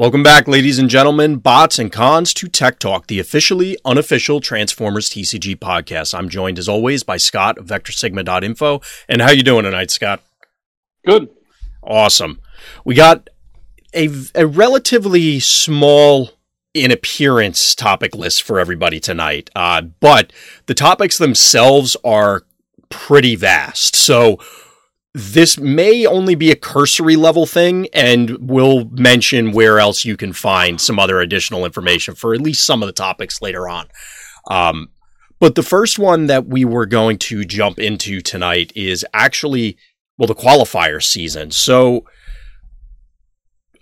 Welcome back, ladies and gentlemen, bots and cons to Tech Talk, the officially unofficial Transformers TCG podcast. I'm joined as always by Scott of VectorSigma.info. And how you doing tonight, Scott? Good. Awesome. We got a, a relatively small in appearance topic list for everybody tonight, uh, but the topics themselves are pretty vast. So this may only be a cursory level thing, and we'll mention where else you can find some other additional information for at least some of the topics later on. Um, but the first one that we were going to jump into tonight is actually, well, the qualifier season. So,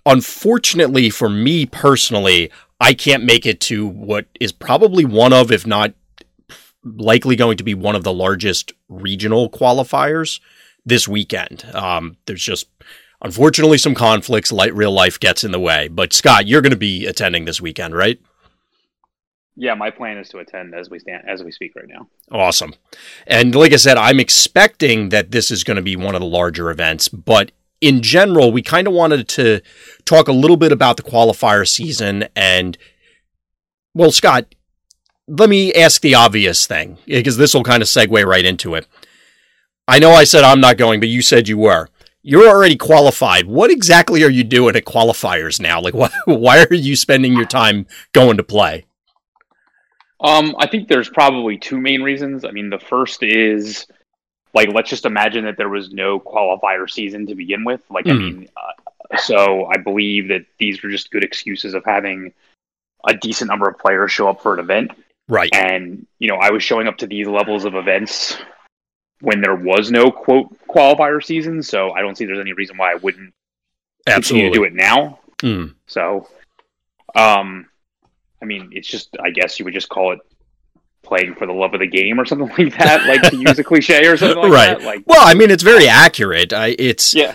unfortunately for me personally, I can't make it to what is probably one of, if not likely going to be one of the largest regional qualifiers this weekend. Um, there's just unfortunately some conflicts. Light real life gets in the way. But Scott, you're going to be attending this weekend, right? Yeah, my plan is to attend as we stand as we speak right now. Awesome. And like I said, I'm expecting that this is going to be one of the larger events, but in general, we kind of wanted to talk a little bit about the qualifier season and well, Scott, let me ask the obvious thing because this will kind of segue right into it. I know I said I'm not going, but you said you were. You're already qualified. What exactly are you doing at qualifiers now? Like, why, why are you spending your time going to play? Um, I think there's probably two main reasons. I mean, the first is like, let's just imagine that there was no qualifier season to begin with. Like, mm. I hmm. mean, uh, so I believe that these were just good excuses of having a decent number of players show up for an event. Right. And, you know, I was showing up to these levels of events when there was no quote qualifier season. So I don't see there's any reason why I wouldn't Absolutely. continue to do it now. Mm. So, um, I mean, it's just I guess you would just call it playing for the love of the game or something like that, like to use a cliche or something like right. that. Like, well, I mean, it's very accurate. I it's yeah.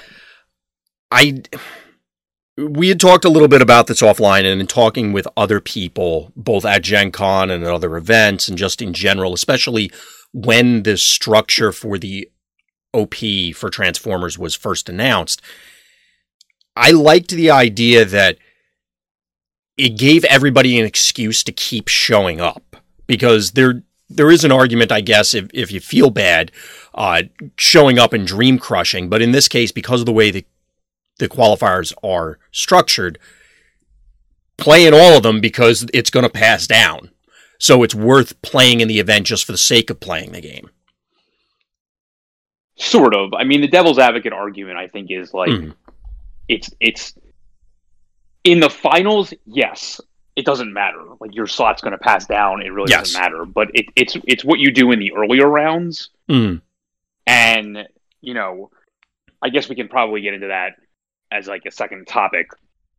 I we had talked a little bit about this offline and in talking with other people, both at Gen Con and at other events, and just in general, especially when the structure for the OP for Transformers was first announced, I liked the idea that it gave everybody an excuse to keep showing up because there there is an argument, I guess, if, if you feel bad, uh, showing up and dream crushing. But in this case, because of the way the the qualifiers are structured, playing all of them because it's going to pass down. So it's worth playing in the event just for the sake of playing the game. Sort of. I mean, the devil's advocate argument, I think, is like mm. it's it's in the finals. Yes, it doesn't matter. Like your slot's going to pass down. It really yes. doesn't matter. But it, it's it's what you do in the earlier rounds. Mm. And you know, I guess we can probably get into that as like a second topic,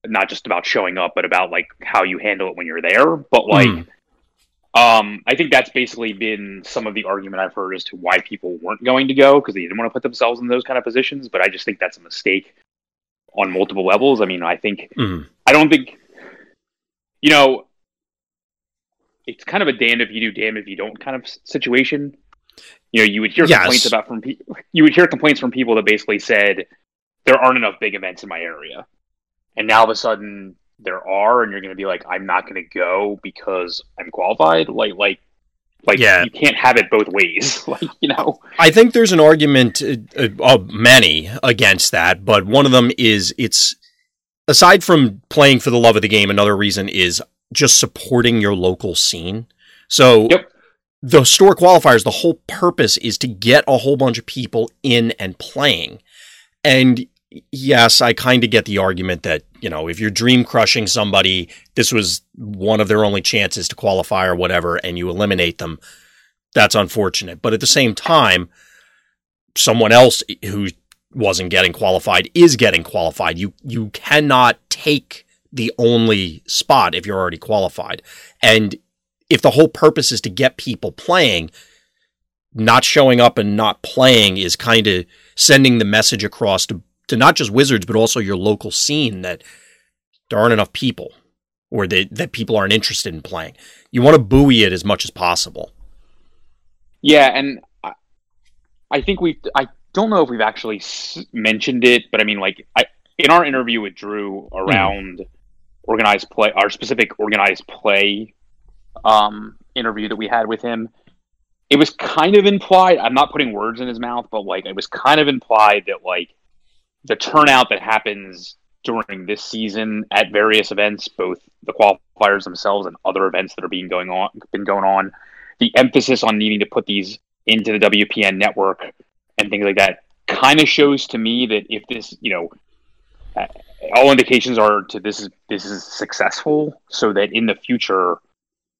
not just about showing up, but about like how you handle it when you're there. But like. Mm um, I think that's basically been some of the argument I've heard as to why people weren't going to go because they didn't want to put themselves in those kind of positions. But I just think that's a mistake on multiple levels. I mean, I think mm-hmm. I don't think you know it's kind of a damned if you do, damned if you don't kind of situation. You know, you would hear yes. complaints about from people. You would hear complaints from people that basically said there aren't enough big events in my area, and now all of a sudden there are and you're going to be like i'm not going to go because i'm qualified like like like yeah. you can't have it both ways like you know i think there's an argument uh, of many against that but one of them is it's aside from playing for the love of the game another reason is just supporting your local scene so yep. the store qualifiers the whole purpose is to get a whole bunch of people in and playing and yes, I kind of get the argument that, you know, if you're dream crushing somebody, this was one of their only chances to qualify or whatever, and you eliminate them. That's unfortunate. But at the same time, someone else who wasn't getting qualified is getting qualified. You you cannot take the only spot if you're already qualified. And if the whole purpose is to get people playing, not showing up and not playing is kind of sending the message across to to not just Wizards, but also your local scene that there aren't enough people or that, that people aren't interested in playing. You want to buoy it as much as possible. Yeah, and I, I think we I don't know if we've actually mentioned it, but I mean, like, I in our interview with Drew around mm. organized play, our specific organized play um, interview that we had with him, it was kind of implied. I'm not putting words in his mouth, but like it was kind of implied that like the turnout that happens during this season at various events, both the qualifiers themselves and other events that are being going on, been going on, the emphasis on needing to put these into the WPN network and things like that kind of shows to me that if this, you know, uh, all indications are to this is this is successful, so that in the future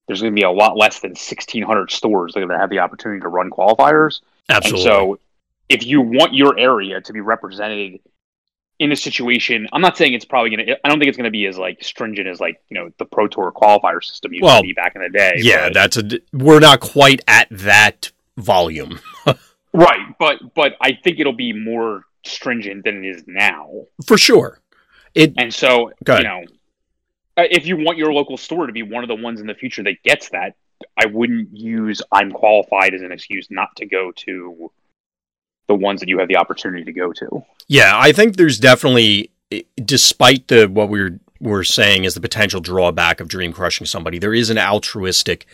there's going to be a lot less than 1,600 stores that are going to have the opportunity to run qualifiers. Absolutely. And so, if you want your area to be represented in a situation, I'm not saying it's probably going to. I don't think it's going to be as like stringent as like you know the Pro Tour qualifier system used well, to be back in the day. Yeah, but, that's a. We're not quite at that volume. right, but but I think it'll be more stringent than it is now. For sure. It and so you know uh, if you want your local store to be one of the ones in the future that gets that, I wouldn't use I'm qualified as an excuse not to go to the ones that you have the opportunity to go to. Yeah, I think there's definitely despite the what we're we're saying is the potential drawback of dream crushing somebody, there is an altruistic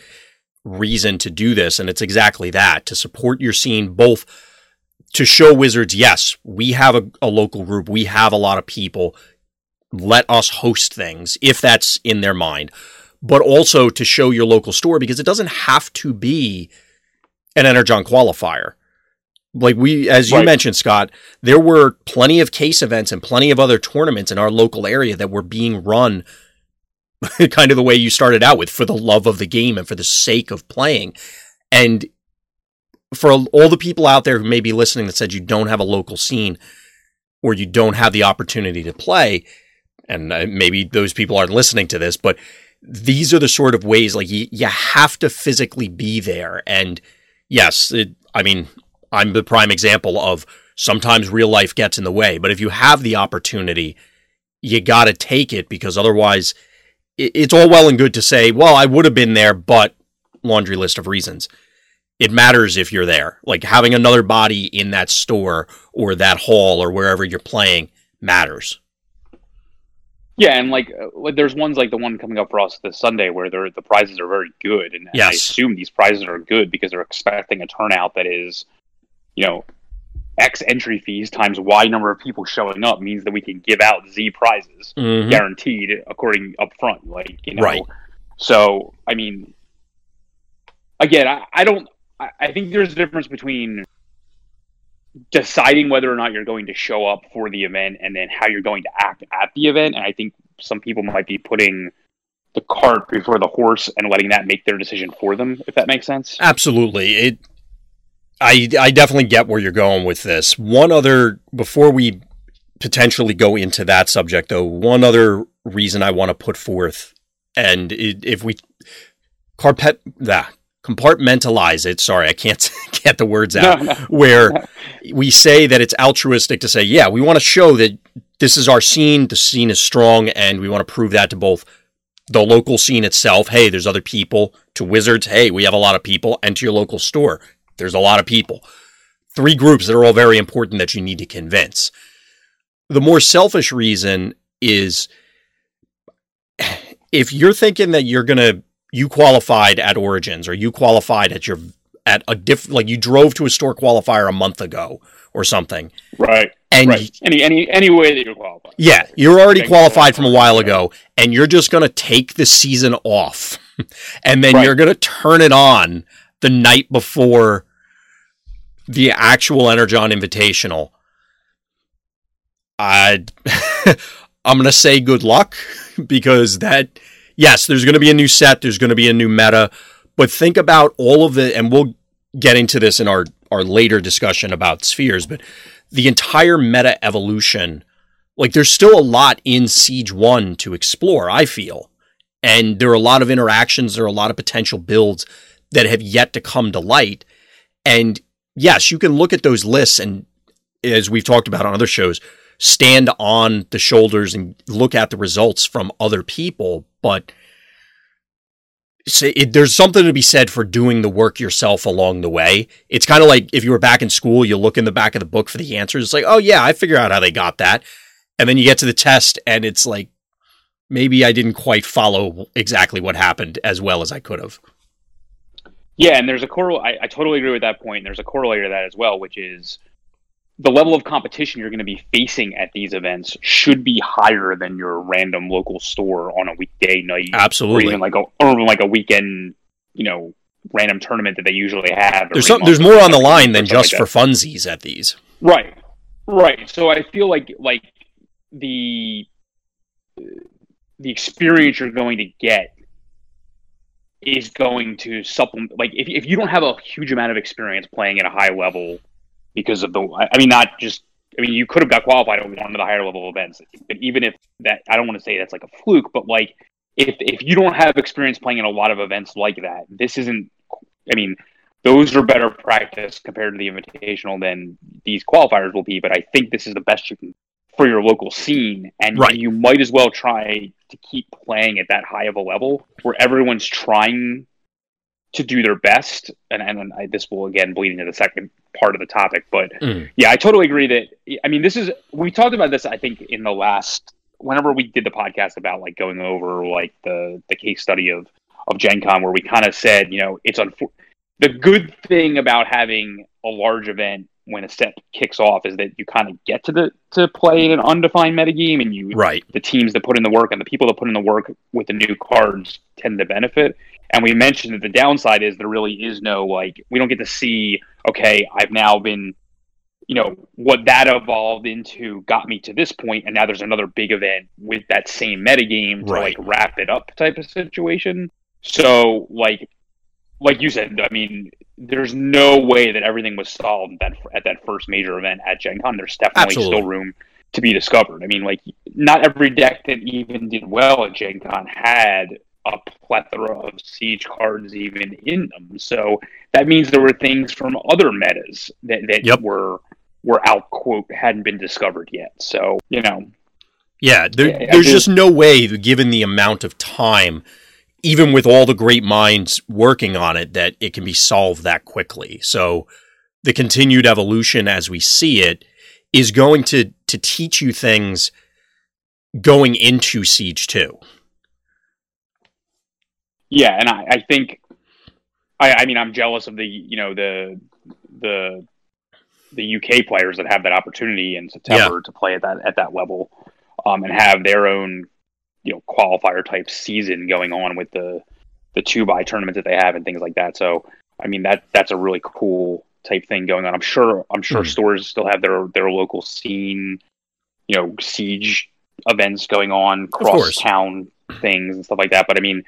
reason to do this and it's exactly that, to support your scene both to show wizards, yes, we have a, a local group, we have a lot of people let us host things if that's in their mind, but also to show your local store because it doesn't have to be an Energon qualifier. Like we, as you right. mentioned, Scott, there were plenty of case events and plenty of other tournaments in our local area that were being run kind of the way you started out with for the love of the game and for the sake of playing. And for all the people out there who may be listening that said you don't have a local scene or you don't have the opportunity to play, and uh, maybe those people aren't listening to this, but these are the sort of ways like you, you have to physically be there. And yes, it, I mean, I'm the prime example of sometimes real life gets in the way, but if you have the opportunity, you got to take it because otherwise it's all well and good to say, well, I would have been there, but laundry list of reasons. It matters if you're there. Like having another body in that store or that hall or wherever you're playing matters. Yeah, and like uh, there's ones like the one coming up for us this Sunday where the prizes are very good, and, yes. I assume these prizes are good because they're expecting a turnout that is, you know, X entry fees times Y number of people showing up means that we can give out Z prizes mm-hmm. guaranteed according up front. Like you know, right. So I mean, again, I, I don't. I, I think there's a difference between deciding whether or not you're going to show up for the event and then how you're going to act at the event. And I think some people might be putting the cart before the horse and letting that make their decision for them, if that makes sense. Absolutely. It I I definitely get where you're going with this. One other before we potentially go into that subject though, one other reason I want to put forth and it, if we carpet that compartmentalize it. Sorry, I can't get the words out. No, no. Where we say that it's altruistic to say, yeah, we want to show that this is our scene. The scene is strong, and we want to prove that to both the local scene itself. Hey, there's other people. To Wizards, hey, we have a lot of people. And to your local store, there's a lot of people. Three groups that are all very important that you need to convince. The more selfish reason is if you're thinking that you're going to you qualified at Origins or you qualified at your at a diff like you drove to a store qualifier a month ago or something. Right. And right. any any any way that you're qualified. Yeah, you're already qualified from a while ago and you're just going to take the season off. and then right. you're going to turn it on the night before the actual Energon Invitational. I I'm to say good luck because that yes, there's to be a new set, there's to be a new meta, but think about all of the, and we'll get into this in our, our later discussion about spheres, but the entire meta evolution, like there's still a lot in Siege 1 to explore, I feel. And there are a lot of interactions, there are a lot of potential builds that have yet to come to light. And yes, you can look at those lists and as we've talked about on other shows, stand on the shoulders and look at the results from other people, but it, there's something to be said for doing the work yourself along the way. It's kind of like if you were back in school, you look in the back of the book for the answers. It's like, oh yeah, I figure out how they got that, and then you get to the test, and it's like maybe I didn't quite follow exactly what happened as well as I could have. Yeah, and there's a correl. I, I totally agree with that point. There's a corollary to that as well, which is the level of competition you're going to be facing at these events should be higher than your random local store on a weekday night. Absolutely, or even like a or even like a weekend, you know, random tournament that they usually have. There's some, there's more on the line than just like for funsies at these. Right, right. So I feel like like the the experience you're going to get is going to supplement. Like if if you don't have a huge amount of experience playing at a high level because of the, I mean, not just. I mean, you could have got qualified on one of the higher level events, but even if that, I don't want to say that's like a fluke, but like if if you don't have experience playing in a lot of events like that, this isn't. I mean, those are better practice compared to the invitational than these qualifiers will be. But I think this is the best you can for your local scene, and, right. and you might as well try to keep playing at that high of a level where everyone's trying to do their best. And and I, this will again bleed into the second part of the topic, but mm. yeah, I totally agree that. I mean, this is we talked about this. I think in the last whenever we did the podcast about like going over like the the case study of of Gen Con, where we kind of said, you know, it's unfor- the good thing about having a large event when a set kicks off is that you kind of get to the to play in an undefined metagame and you right. the teams that put in the work and the people that put in the work with the new cards tend to benefit. And we mentioned that the downside is there really is no like we don't get to see okay i've now been you know what that evolved into got me to this point and now there's another big event with that same metagame to right. like wrap it up type of situation. So like like you said i mean there's no way that everything was solved that at that first major event at Gen Con. There's definitely Absolutely. still room to be discovered. I mean, like not every deck that even did well at Gen Con had a plethora of siege cards even in them. So that means there were things from other metas that, that yep. were were out quote hadn't been discovered yet. So, you know. Yeah, there, yeah there's just no way given the amount of time even with all the great minds working on it, that it can be solved that quickly. So the continued evolution as we see it is going to to teach you things going into Siege 2. Yeah, and I, I think I, I mean I'm jealous of the you know the the the UK players that have that opportunity in September yeah. to play at that at that level um, and have their own you know qualifier type season going on with the the two by tournaments that they have and things like that. So I mean that that's a really cool type thing going on. I'm sure I'm sure mm. stores still have their their local scene, you know, siege events going on, cross town things and stuff like that. But I mean,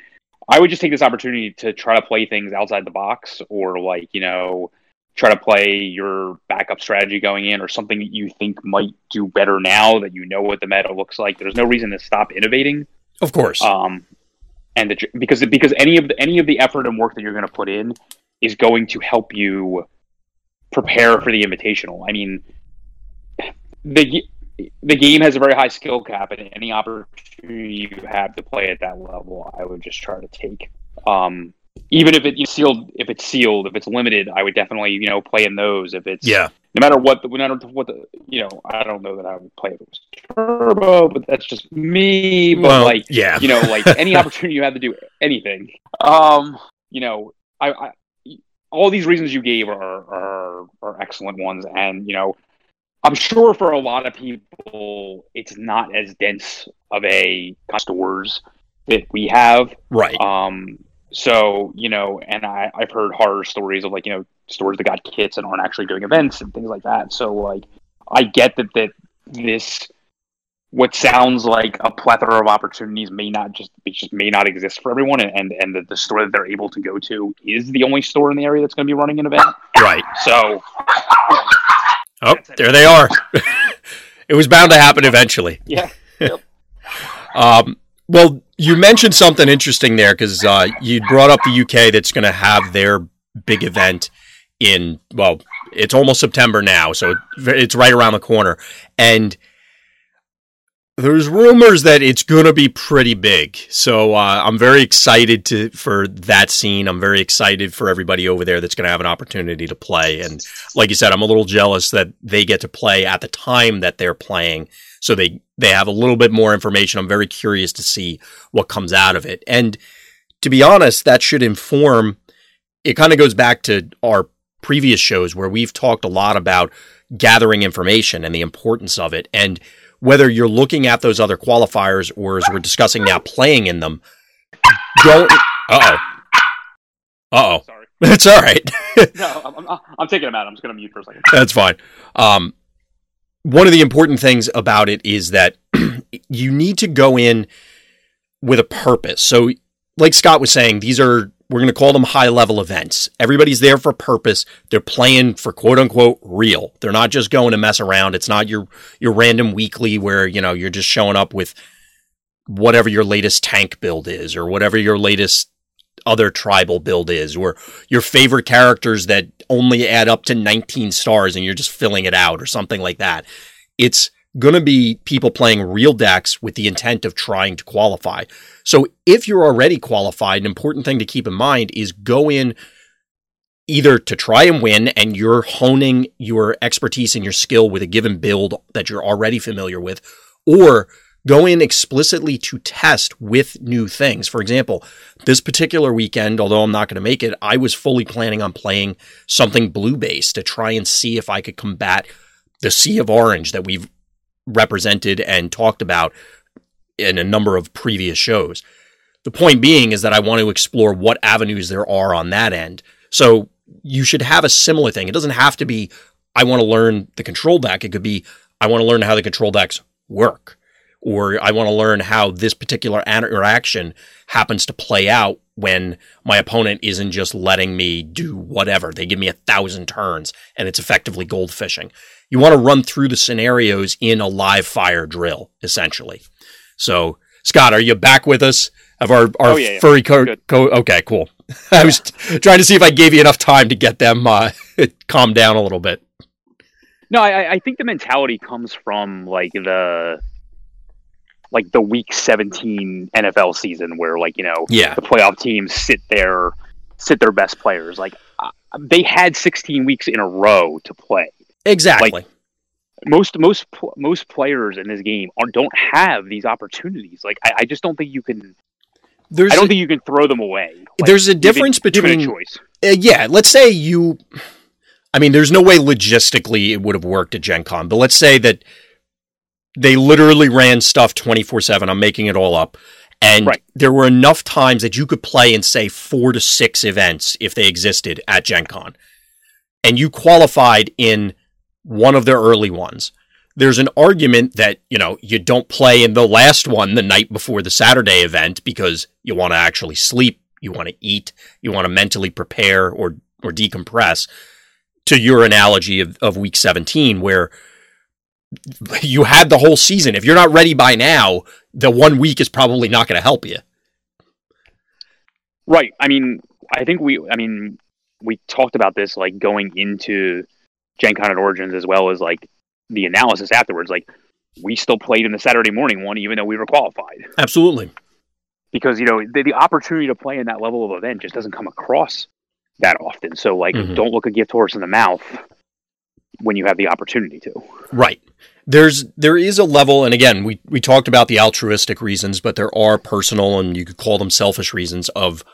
I would just take this opportunity to try to play things outside the box or like, you know, try to play your backup strategy going in or something that you think might do better now that you know what the meta looks like. There's no reason to stop innovating. Of course. Um, and the, because because any of the, any of the effort and work that you're going to put in is going to help you prepare for the invitational. I mean, the the game has a very high skill cap, and any opportunity you have to play at that level, I would just try to take. Um, even if it you sealed, if it's sealed, if it's limited, I would definitely you know play in those. If it's yeah, no matter what the no matter what the you know, I don't know that I would play if it was turbo, but that's just me. But well, like yeah, you know, like any opportunity you have to do anything, um, you know, I, I all these reasons you gave are, are are excellent ones, and you know, I'm sure for a lot of people, it's not as dense of a stores that we have, right? Um, so, you know, and I, I've heard horror stories of like, you know, stores that got kits and aren't actually doing events and things like that. So like I get that that this what sounds like a plethora of opportunities may not just just may not exist for everyone and and, and the, the store that they're able to go to is the only store in the area that's going to be running an event. Right. So Oh, there they are. it was bound to happen eventually. Yeah. Yep. um well, you mentioned something interesting there because uh, you brought up the UK that's going to have their big event in, well, it's almost September now, so it's right around the corner. And there's rumors that it's going to be pretty big. So uh, I'm very excited to for that scene. I'm very excited for everybody over there that's going to have an opportunity to play. And like you said, I'm a little jealous that they get to play at the time that they're playing, so they they have a little bit more information. I'm very curious to see what comes out of it. And to be honest, that should inform it kind of goes back to our previous shows where we've talked a lot about gathering information and the importance of it. And whether you're looking at those other qualifiers or as we're discussing now, playing in them, don't. Uh oh. Uh oh. Sorry. It's all right. no, I'm, I'm, taking them out. I'm just going to mute for a second. That's fine. Um, one of the important things about it is that you need to go in with a purpose. So, like Scott was saying, these are we're going to call them high level events. Everybody's there for purpose. They're playing for quote unquote real. They're not just going to mess around. It's not your your random weekly where, you know, you're just showing up with whatever your latest tank build is or whatever your latest other tribal build is or your favorite characters that only add up to 19 stars and you're just filling it out or something like that. It's going to be people playing real decks with the intent of trying to qualify. So if you're already qualified, an important thing to keep in mind is go in either to try and win and you're honing your expertise and your skill with a given build that you're already familiar with, or go in explicitly to test with new things. For example, this particular weekend, although I'm not going to make it, I was fully planning on playing something blue based to try and see if I could combat the sea of orange that we've represented and talked about in a number of previous shows. The point being is that I want to explore what avenues there are on that end. So you should have a similar thing. It doesn't have to be, I want to learn the control deck. It could be, I want to learn how the control decks work, or I want to learn how this particular interaction happens to play out when my opponent isn't just letting me do whatever. They give me a thousand turns and it's effectively gold fishing. You want to run through the scenarios in a live fire drill, essentially. So, Scott, are you back with us? Of our, our oh, yeah, yeah. furry co-, co- Okay, cool. I was trying to see if I gave you enough time to get them uh, calm down a little bit. No, I, I think the mentality comes from like the like the week 17 NFL season where like, you know, yeah. the playoff teams sit there sit their best players. Like uh, they had 16 weeks in a row to play. Exactly. Like, most most most players in this game are, don't have these opportunities. Like I, I just don't think you can. There's I don't a, think you can throw them away. Like, there's a difference between choice. Uh, yeah, let's say you. I mean, there's no way logistically it would have worked at Gen Con, but let's say that they literally ran stuff 24 7. I'm making it all up. And right. there were enough times that you could play in, say, four to six events if they existed at Gen Con. And you qualified in one of the early ones. There's an argument that, you know, you don't play in the last one the night before the Saturday event because you want to actually sleep, you want to eat, you want to mentally prepare or or decompress. To your analogy of, of week 17, where you had the whole season. If you're not ready by now, the one week is probably not going to help you. Right. I mean, I think we, I mean, we talked about this like going into Gen Con and Origins as well as like the analysis afterwards. Like we still played in the Saturday morning one, even though we were qualified. Absolutely. Because you know the, the opportunity to play in that level of event just doesn't come across that often. So like, mm-hmm. don't look a gift horse in the mouth when you have the opportunity to. Right. There's there is a level, and again, we we talked about the altruistic reasons, but there are personal and you could call them selfish reasons of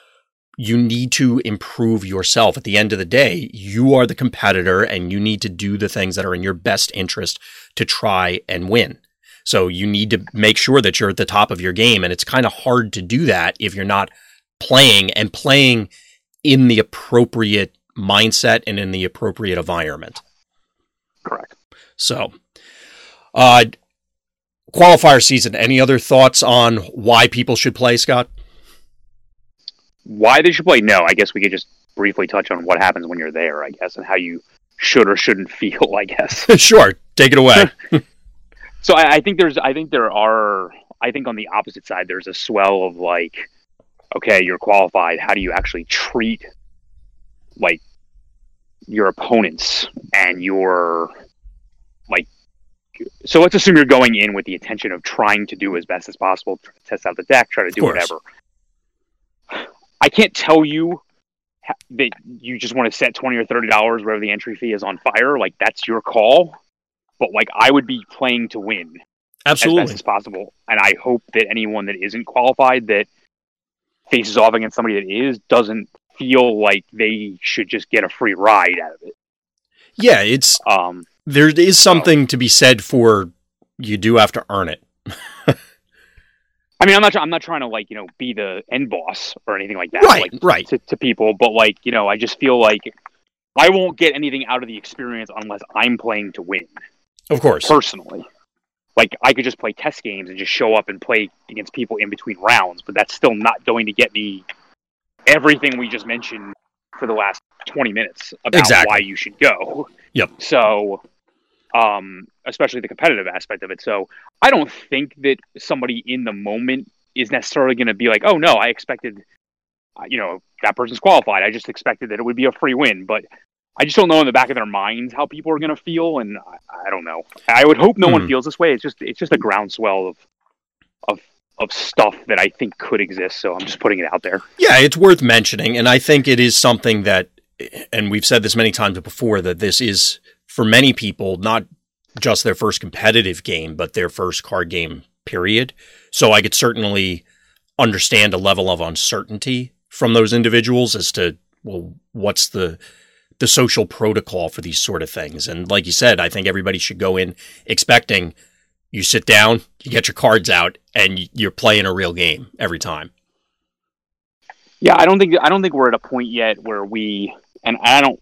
you need to improve yourself. At the end of the day, you are the competitor and you need to do the things that are in your best interest to try and win. So you need to make sure that you're at the top of your game. And it's kind of hard to do that if you're not playing and playing in the appropriate mindset and in the appropriate environment. Correct. So, uh, qualifier season. Any other thoughts on why people should play, Scott? why they should play? No, I guess we could just briefly touch on what happens when you're there, I guess, and how you should or shouldn't feel, I guess. sure, take it away. so I, I, think there's, I think there are, I think on the opposite side, there's a swell of like, okay, you're qualified. How do you actually treat like your opponents and your? So let's assume you're going in with the intention of trying to do as best as possible, test out the deck, try to do whatever I can't tell you that you just want to set twenty or thirty dollars wherever the entry fee is on fire. Like that's your call. But like I would be playing to win. Absolutely. as best as possible. And I hope that anyone that isn't qualified that faces off against somebody that is doesn't feel like they should just get a free ride out of it. Yeah, it's um there is something to be said for you do have to earn it. I mean, I'm not. I'm not trying to like you know be the end boss or anything like that. Right, like, right. To, to people, but like you know, I just feel like I won't get anything out of the experience unless I'm playing to win. Of course, personally, like I could just play test games and just show up and play against people in between rounds, but that's still not going to get me everything we just mentioned for the last 20 minutes about exactly. why you should go. Yep. So, um, especially the competitive aspect of it. So, I don't think that somebody in the moment is necessarily going to be like, "Oh no, I expected, uh, you know, that person's qualified. I just expected that it would be a free win." But I just don't know in the back of their minds how people are going to feel, and I, I, don't know. I would hope no mm. one hmm. feels this way. It's just it's just a groundswell of of of stuff that I think could exist. So I'm just putting it out there. Yeah, it's worth mentioning, and I think it is something that, and we've said this many times before, that this is for many people not just their first competitive game, but their first card game. Period. So I could certainly understand a level of uncertainty from those individuals as to well, what's the the social protocol for these sort of things. And like you said, I think everybody should go in expecting you sit down, you get your cards out, and you're playing a real game every time. Yeah, I don't think I don't think we're at a point yet where we and I don't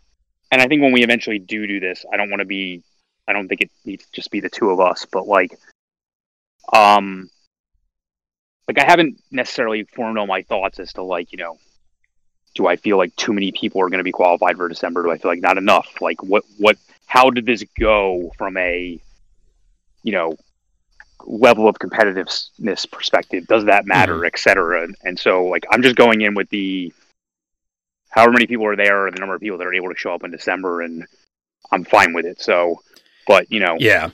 and I think when we eventually do do this, I don't want to be I don't think it needs to just be the two of us, but like um like I haven't necessarily formed all my thoughts as to like, you know, do I feel like too many people are going to be qualified for December? Do I feel like not enough? Like what what how did this go from a you know level of competitiveness perspective does that matter mm-hmm. et cetera and, and, so like i'm just going in with the however many people are there or the number of people that are able to show up in december and i'm fine with it so but you know yeah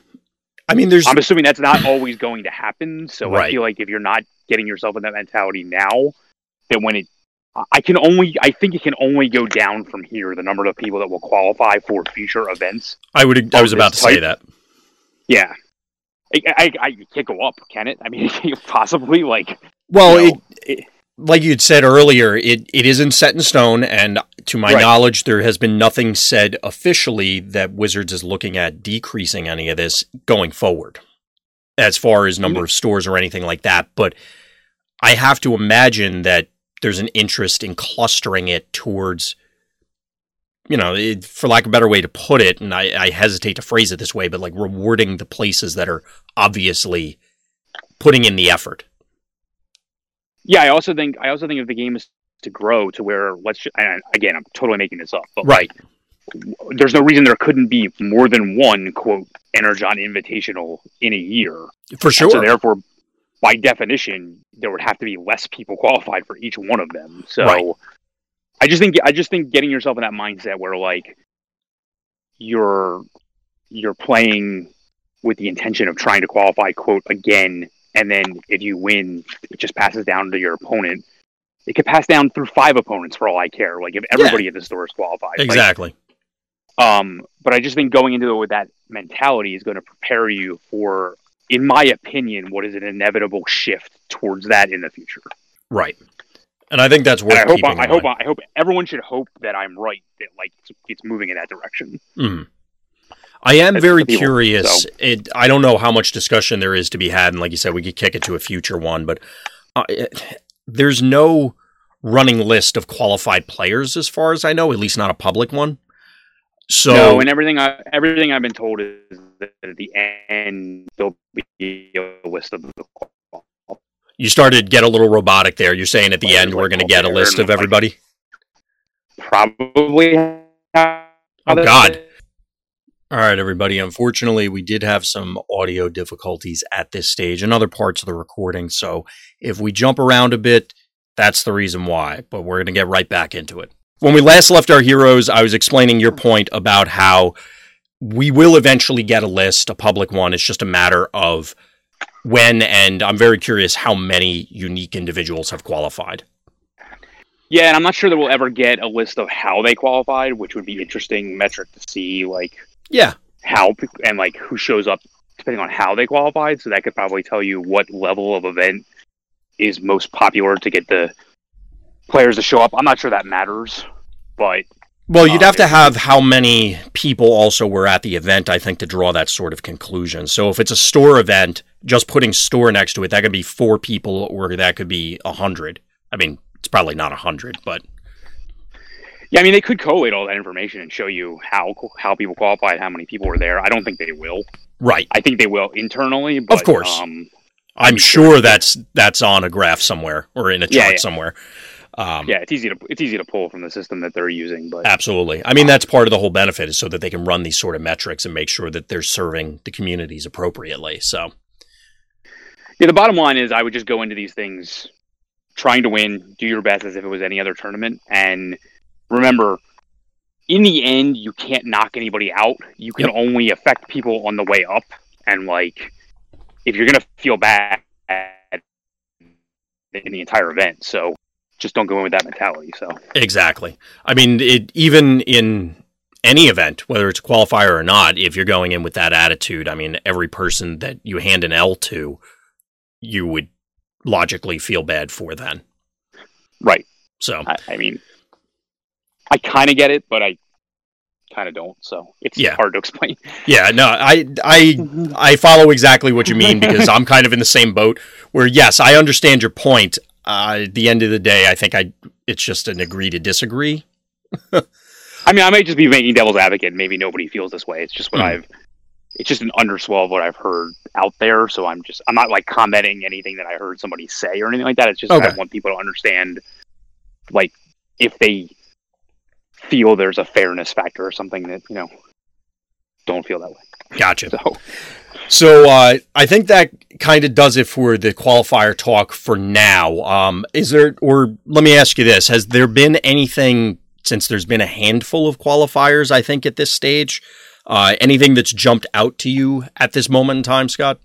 i mean there's i'm assuming that's not always going to happen so right. i feel like if you're not getting yourself in that mentality now that when it I can only, I think it can only go down from here. The number of people that will qualify for future events. I would, I was about to type. say that. Yeah, I, I, I can't go up, can it? I mean, possibly like. Well, you know, it, it, like you'd said earlier, it, it isn't set in stone, and to my right. knowledge, there has been nothing said officially that Wizards is looking at decreasing any of this going forward, as far as number mm-hmm. of stores or anything like that. But I have to imagine that there's an interest in clustering it towards you know, it, for lack of a better way to put it, and I, I, hesitate to phrase it this way, but like rewarding the places that are obviously putting in the effort. Yeah, I also think I also think if the game is to grow to where let's just, again, I'm totally making this up, but right. Like, there's no reason there couldn't be more than one quote Energon Invitational in a year. For sure. so therefore, by definition, there would have to be less people qualified for each one of them. So. Right I just think I just think getting yourself in that mindset where like you're you're playing with the intention of trying to qualify quote again and then if you win it just passes down to your opponent it could pass down through five opponents for all i care like if everybody yeah. at the store is qualified exactly like, um but i just think going into it with that mentality is going to prepare you for in my opinion what is an inevitable shift towards that in the future right and I think that's worth. I hope. I, I hope. I hope everyone should hope that I'm right. That like it's, it's moving in that direction. Mm. I am very people, curious. So. It, I don't know how much discussion there is to be had, and like you said, we could kick it to a future one. But uh, it, there's no running list of qualified players, as far as I know. At least not a public one. So no, and everything I everything I've been told is that at the end there'll be a list of the you started get a little robotic there. You're saying at the end we're going to get a list of everybody. Probably. Oh God. All right, everybody. Unfortunately, we did have some audio difficulties at this stage and other parts of the recording. So if we jump around a bit, that's the reason why. But we're going to get right back into it. When we last left our heroes, I was explaining your point about how we will eventually get a list, a public one. It's just a matter of when, and I'm very curious how many unique individuals have qualified. Yeah, and I'm not sure that we'll ever get a list of how they qualified, which would be interesting metric to see. Like, yeah, how and like who shows up depending on how they qualified. So that could probably tell you what level of event is most popular to get the players to show up. I'm not sure that matters, but well, you'd um, have to have how many people also were at the event, I think, to draw that sort of conclusion. So if it's a store event, just putting store next to it, that could be four people or that could be a hundred. I mean, it's probably not a hundred, but yeah, I mean, they could collate all that information and show you how how people qualified, how many people were there. I don't think they will. Right. I think they will internally. But, of course. Um, I'm sure that's that's on a graph somewhere or in a chart yeah, yeah. somewhere. Um, yeah, it's easy to it's easy to pull from the system that they're using, but absolutely. I mean, that's part of the whole benefit is so that they can run these sort of metrics and make sure that they're serving the communities appropriately. So, yeah, the bottom line is I would just go into these things trying to win, do your best as if it was any other tournament, and remember, in the end, you can't knock anybody out. You can yep. only affect people on the way up, and like if you're gonna feel bad in the entire event, so just don't go in with that mentality. So exactly. I mean, it even in any event, whether it's a qualifier or not, if you're going in with that attitude, I mean, every person that you hand an L to, you would logically feel bad for then. Right. So I, I mean, I kind of get it, but I kind of don't. So it's yeah. hard to explain. Yeah, no, I I I follow exactly what you mean because I'm kind of in the same boat. Where yes, I understand your point uh, at the end of the day, I think I it's just an agree to disagree. I mean, I might just be making devil's advocate. Maybe nobody feels this way. It's just what mm. I've. It's just an underswell of what I've heard out there. So I'm just I'm not like commenting anything that I heard somebody say or anything like that. It's just okay. I want people to understand, like if they feel there's a fairness factor or something that you know don't feel that way. Gotcha. So so uh, I think that kind of does it for the qualifier talk for now. Um, is there, or let me ask you this: Has there been anything since there's been a handful of qualifiers? I think at this stage, uh, anything that's jumped out to you at this moment in time, Scott?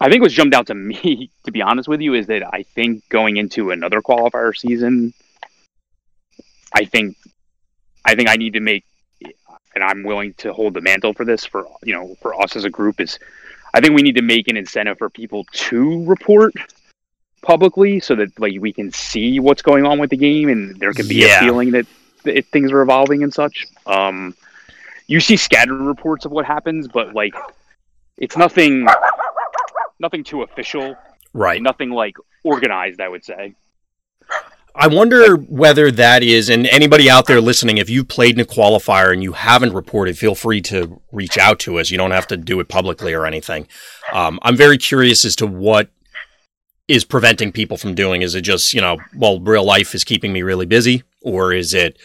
I think what's jumped out to me, to be honest with you, is that I think going into another qualifier season, I think, I think I need to make and I'm willing to hold the mantle for this for you know for us as a group is I think we need to make an incentive for people to report publicly so that like we can see what's going on with the game and there can be yeah. a feeling that, that things are evolving and such. Um, you see scattered reports of what happens, but like it's nothing nothing too official. Right. Nothing like organized, I would say. I wonder whether that is, and anybody out there listening, if you've played in a qualifier and you haven't reported, feel free to reach out to us. You don't have to do it publicly or anything. Um, I'm very curious as to what is preventing people from doing. Is it just, you know, well, real life is keeping me really busy, or is it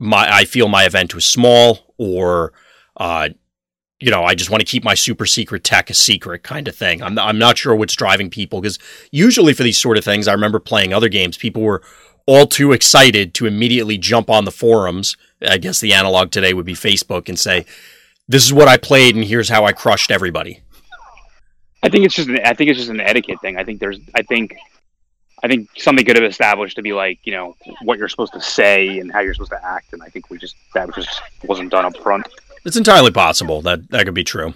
my I feel my event was small, or uh, you know, I just want to keep my super secret tech a secret kind of thing. I'm, I'm not sure what's driving people because usually for these sort of things, I remember playing other games, people were all too excited to immediately jump on the forums. I guess the analog today would be Facebook and say, this is what I played and here's how I crushed everybody. I think it's just an, I think it's just an etiquette thing. I think there's, I think, I think something could have established to be like, you know, what you're supposed to say and how you're supposed to act. And I think we just, that just wasn't done up front. It's entirely possible that that could be true.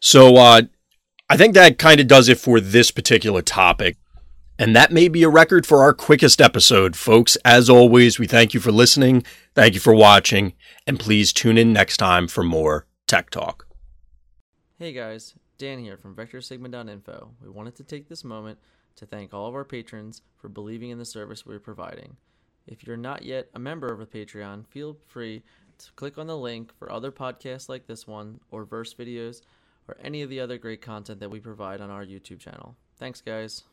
So uh, I think that kind of does it for this particular topic. And that may be a record for our quickest episode, folks. As always, we thank you for listening. Thank you for watching. And please tune in next time for more Tech Talk. Hey guys, Dan here from VectorSigma.info. We wanted to take this moment to thank all of our patrons for believing in the service we're providing. If you're not yet a member of a Patreon, feel free click on the link for other podcasts like this one, or verse videos, or any of the other great content that we provide on our YouTube channel. Thanks, guys.